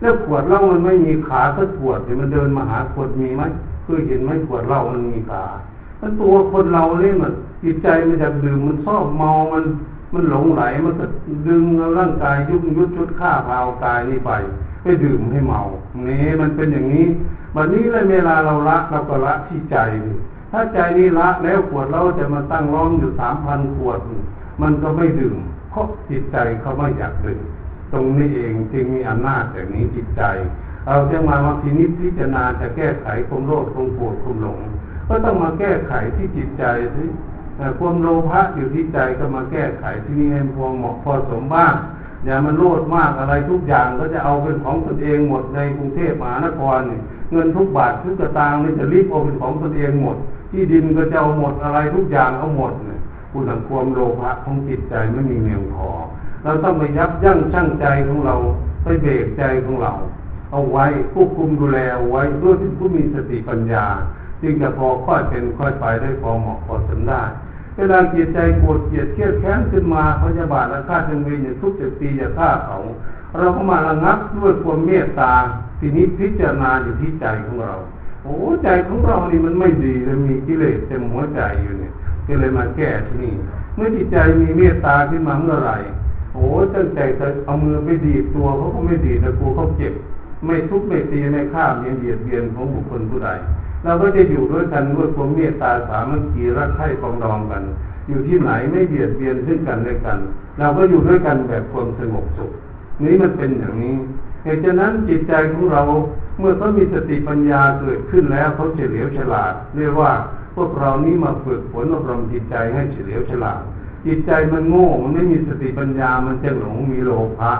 แล้วขวดเหล้ามันไม่มีขาก็ขวดเดี๋ยวมันเดินมาหาขวดมีไหมเคยเห็นไหมขวดเหล้ามันมีขามันตัวคนเราเนี่ยมันจิตใจมันจะดื่มมันชอบเมามันมันหลงไหลมันก็ดึงร่างกายยุบยุดชุดฆ่าพาวกายนี่ไปไปดื่มให้เมานี่มันเป็นอย่างนี้วันนี้เลยเวลาเราละเราก็ละที่ใจ ถ้าใจนี้ละแล้วขวดเราจะมาตั้งร้องอยู่สามพันขวด มันก็ไม่ดื่ม ราะจิตใจเขาไม่อยากดื่มตรงนี้เองจึงมีอำนาจอย่างนี้จิตใจเราจะมามาพินิจพิจารณาจะแก้ไขความโลภความโกรธความหลง ก็ต้องมาแก้ไขที่จิตใจสิความโลภะอยู่ที่ใจก็มาแก้ไขที่นี่ให้พอเหมาะพอสมบ้างอย่ามันโลดมากอะไรทุกอย่างก็จะเอาเป็นของตนเองหมดในกรุงเทพมหานครเงินทุกบาททุกกระตางนี่จะรีบเอาเป็นของตนเองหมด ที่ดินก็จะเอาหมดอะไรทุกอย่างเอาหมดเนี่ย ผู้สังความโลภะของจิตใจไม่มีเมียงพอเราต้องไปยับยั้งชั่งใจของเราไปเบรกใจของเรา เอาไว้ควบคุมดูแลเอาไว้ด้วยที่ผู้มีสติปัญญาจึงจะพอค่อยเป็นค่อยไปได้พอเหมาะพอสมได้เวลาจิตใจปวดเกลียดเครียดแค้นขึ้นมาพยาบาทอาฆาตจงเวรอย่าทุบจะตีอย่าฆ่าเขา เราก็มาระงับด้วยความเมตตาทีนี้พิจารณาอยู่ที่ใจของเรา โอ้ใจของเรานี่มันไม่ดีเลยมีกิเลสเต็มหัวใจอยู่เนี่ย ก็เลยมาแก้ที่นี่ เมื่อจิตใจมีเมตตาขึ้นมาเมื่อไหร่โอ้ตั้งใจจะเอามือไปดีดตัวเขาก็ไม่ดีดแต่กลัวเขาเจ็บ ไม่ทุบไม่ตีไม่ฆ่าไม่เบียดเบียนของบุคคลผู้ใดเราก็จะอยู่ด้วยกันด้วยความเมตตาสามัคคีรักใคร่ปองดองกัน อยู่ที่ไหนไม่เบียดเบียนซึ่งกันและกัน เราก็อยู่ด้วยกันแบบความสงบสุข นี้มันเป็นอย่างนี้เหตุฉะนั้นจิตใจของเราเมื่อเขามีสติปัญญาเกิดขึ้นแล้วเขาเฉลียวฉลาดเรียกว่า พวกเรานี้มาฝึกฝนอบรมจิตใจให้เฉลียวฉลาดจิตใจมันโง่ มันไม่มีสติปัญญา มันจะหลงมีโลภะ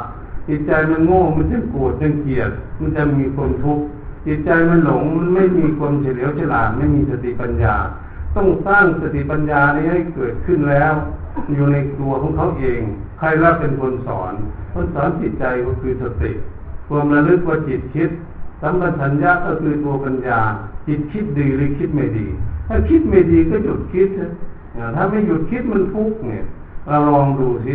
จิตใจมันโง่ มันจะโกรธจะเกลียด มันจะมีความทุกข์จิตใจมันหลง มันไม่มีความเฉลียวฉลาด ไม่มีสติปัญญา ต้องสร้างสติปัญญานี้ให้เกิดขึ้นแล้ว อยู่ในตัวของเขาเอง ใครรับเป็นคนสอน คนสอนจิตใจก็คือสติ ความระลึกว่าจิตคิดสัมปชัญญะก็คือตัวปัญญา จิตคิดดีหรือคิดไม่ดี ถ้าคิดไม่ดีก็หยุดคิดถ้าไม่หยุดคิดมันทุกข์เนี่ย เราลองดูสิ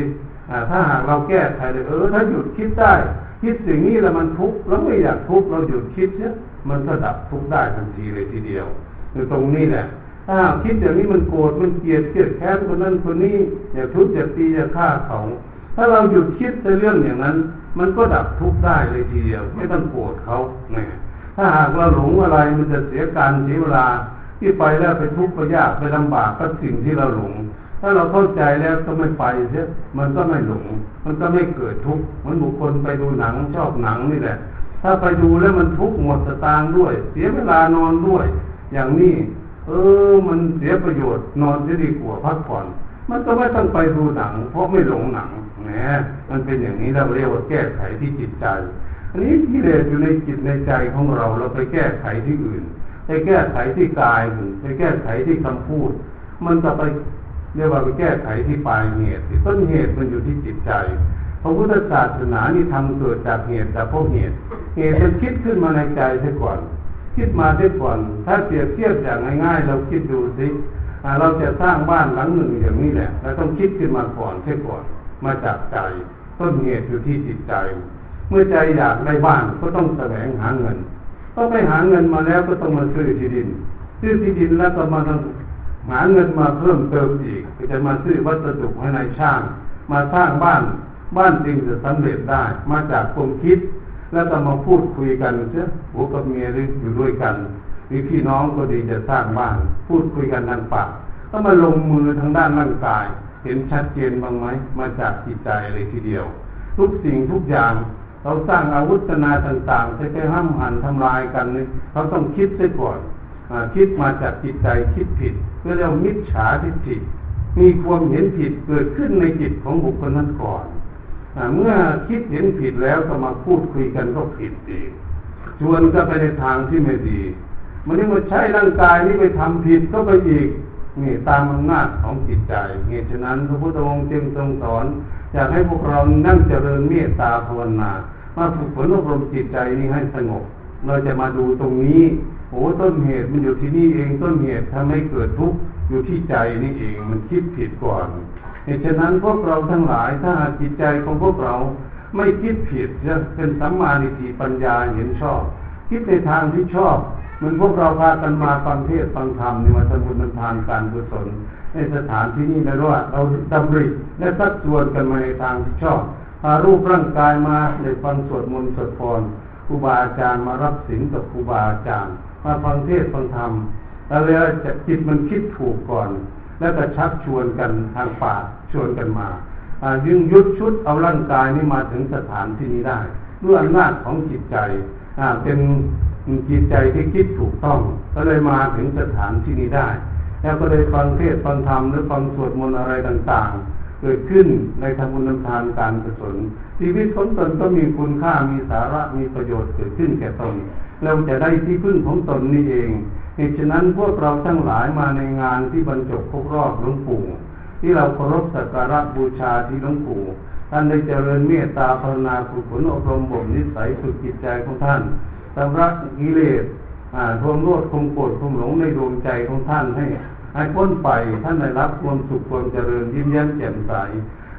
ถ้าหากเราแก้ไขเลยเออถ้าหยุดคิดได้ คิดสิ่งนี้แล้วมันทุกข์แล้วไม่อยากทุกข์เราหยุดคิดเนี่ยมันก็ดับทุกข์ได้ทันทีเลยทีเดียวคือตรงนี้แหละถ้าคิดอย่างนี้มันโกรธมันเกลียดเกลียดแค้นคนนั้นคนนี้อยากทุบอยาตีอยากฆ่าเขาถ้าเราหยุดคิดในเรื่องอย่างนั้น มันก็ดับทุกข์ได้เลยทีเดียว ไม่ต้องโกรธเขาเนี่ยถ้าหากเราหลงอะไรมันจะเสียการเสียเวลา ที่ไปแล้วไปทุกข์ไปยากไปลำบากก็สิ่งที่เราหลง ถ้าเราเข้าใจแล้วก็ไม่ไปเสียมันก็ไม่หลง มันก็ไม่เกิดทุกข์เหมือนบุคคลไปดูหนังชอบหนังนี่แหละ ถ้าไปดูแล้วมันทุกข์หมดสตางค์ด้วย เสียเวลานอนด้วย อย่างนี้เออ มันเสียประโยชน์นอนจะดีกว่าพักผ่อน มันก็ไม่ต้องไปดูหนัง เพราะไม่หลงหนังแหมมันเป็นอย่างนี้เราเรียกว่าแก้ไขที่จิตใจ อันนี้กิเลสอยู่ในจิตในใจของเราเราไปแก้ไขที่อื่น ไปแก้ไขที่กายไปแก้ไขที่คำพูด มันจะไปเรียกว่าไปแก้ไขที่ปลายเหตุต้นเหตุมันอยู่ที่จิตใจพระพุทธศาสนานี่ทำเกิดจากเหตุจากพวกเหตุ เหตุมันคิดขึ้นมาในใจเสียก่อน คิดมาเสียก่อน ถ้าเปรียบเทียบอย่างง่ายๆ เราคิดดูสิเราจะสร้างบ้านหลังหนึ่งอย่างนี้แหละเราต้องคิดขึ้นมาก่อนเสียก่อน มาจากใจ ต้นเหตุอยู่ที่จิตใจ เมื่อใจอยากได้บ้านก็ต้องแสวงหาเงิน ต้องไปหาเงินมาแล้วก็ต้องมาซื้อที่ดิน ซื้อที่ดินแล้วก็มาต้องหาเงินมาเพิ่มเติมอีกจะมาซื้อวัสดุให้ในช่าง มาสร้างบ้านบ้านจริงจะสำเร็จได้ มาจากความคิด แล้วก็มาพูดคุยกันเช่หัวกับเมียหรืออยู่ด้วยกันมีพี่น้องก็ดีจะสร้างบ้าน พูดคุยกันทางปากก็มาลงมือทางด้านร่างกาย เห็นชัดเจนบ้างไหมมาจากจิตใจเลยทีเดียว ทุกสิ่งทุกอย่าง เราสร้างอาวุธนาต่างๆจะไปห้ามหันทำลายกันนี่เขาต้องคิดซะก่อนคิดมาจากจิตใจคิดผิดเรียกว่ามิจฉาทิฏฐิมีความเห็นผิดเกิดขึ้นในจิตของบุคคลนั้นก่อนอเมื่อคิดเห็นผิดแล้วก็มาพูดคุยกันก็ผิดอีกชวนก็ไปในทางที่ไม่ดีมันนี่มาใช้ร่างกายนี้ไปทำผิดก็ไปอีกนี่ตามอำนาจของจิตใจเหตุฉะนั้นพระพุทธองค์จึงทรงสอน อยากให้พวกเรานั่งเจริญเมตตาภาวนามาฝึกฝนอบรมจิตใจนี้ให้สงบ เราจะมาดูตรงนี้โอ้ต้นเหตุมันอยู่ที่นี่เองต้นเหตุทำให้เกิดทุกข์อยู่ที่ใจนี่เองมันคิดผิดก่อนเหตุฉะนั้นพวกเราทั้งหลายถ้าหากจิตใจของพวกเราไม่คิดผิดจะเป็นสัมมาทิฏฐิปัญญาเห็นชอบ คิดในทางที่ชอบ เหมือนพวกเราพากันมาฟังเทศฟังธรรมในมาทำบุญทานการกุศล ในสถานที่นี้นะว่าเราดำริและสักส่วนกันมาในทางที่ชอบพารูปร่างกายมาในฟังสวดมนต์สวดพรครูบาอาจารย์มารับศีลกับครูบาอาจารย์มาฟังเทศฟังธรรมแล้วเลยจะจิตมันคิดถูกก่อน แล้วก็ชักชวนกันทางปากชวนกันมายึงยุดชุดเอาร่างกายนี้มาถึงสถานที่นี้ได้ด้วยอำนาจของจิตใจเป็นจิตใจที่คิดถูกต้อง ก็เลยมาถึงสถานที่นี้ได้ แล้วก็เลยฟังเทศฟังธรรมหรือฟังสวดมนต์อะไรต่างๆ เกิดขึ้นในทางบุญทานการกุศลชีวิตของตนก็มีคุณค่ามีสาระมีประโยชน์เกิดขึ้นแก่ตนเราจะได้ที่พึ่งของตนนี่เองเหตุฉะนั้นพวกเราทั้งหลายมาในงานที่บรรจบครบรอบหลวงปู่ ที่เราเคารพสักการะบูชาที่หลวงปู่ท่านได้เจริญเมตตาภาวนาฝึกฝนอบรมบ่มนิสัยฝึกจิตใจของท่านสำรักกิเลสทวงโลดคงโกรธคงหลงในดวงใจของท่านให้ ให้พ้นไปท่านได้รับความสุขความเจริญยิ้มแย้มแจ่มใส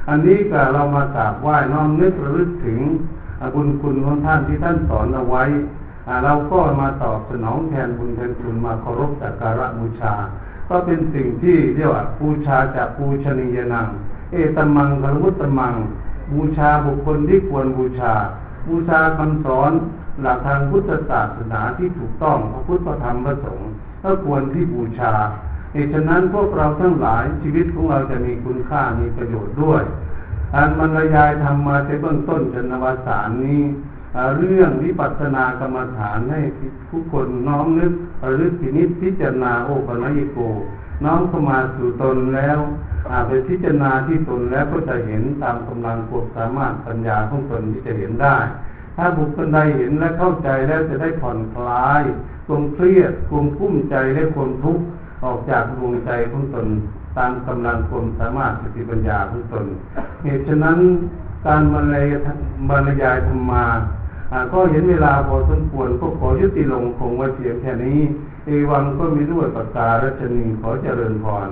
อันนี้ก็เรามากราบไหว้น้อมนึกระลึกถึงบุญคุณของท่านที่ท่านสอนเอาไว้เราก็มาตอบสนองแทนบุญแทนคุณมาเคารพสักการะบูชา ก็เป็นสิ่งที่เรียกว่าบูชาจากบูชนียนัง เอตมังคารมุตตมัง บูชาบุคคลที่ควรบูชา บูชาคำสอนหลักทางพุทธศาสนาที่ถูกต้องพระพุทธธรรมพระสงฆ์ก็ควรที่บูชา เหตุฉะนั้นพวกเราทั้งหลายชีวิตของเราจะมีคุณค่ามีประโยชน์ด้วยการบรรยายธรรมาในเบื้องต้นจนวสารนี้ เรื่องวิปัสสนากรรมฐานให้ผู้คนน้อมนึกระลึกพินิจพิจารณาโอปัญญิโก น้อมเข้ามาสู่ตนแล้วไปพิจารณาที่ตนแล้วก็จะเห็นตามกำลังความสามารถปัญญาของตนที่จะเห็นได้ ถ้าบุคคลใดเห็นและเข้าใจแล้วจะได้ผ่อนคลายความเครียดความกุ้มใจและความทุกข์ ออกจากดวงใจของตนตามกำลังความสามารถสติปัญญาของตนเหตุฉะนั้นการบรรยายบรรยายธรรมาก็เห็นเวลาพอสมควรก็ขอยุติลงคงไว้เพียงแค่นี้เอวังก็มีด้วยประการรัชนีขอเจริญพร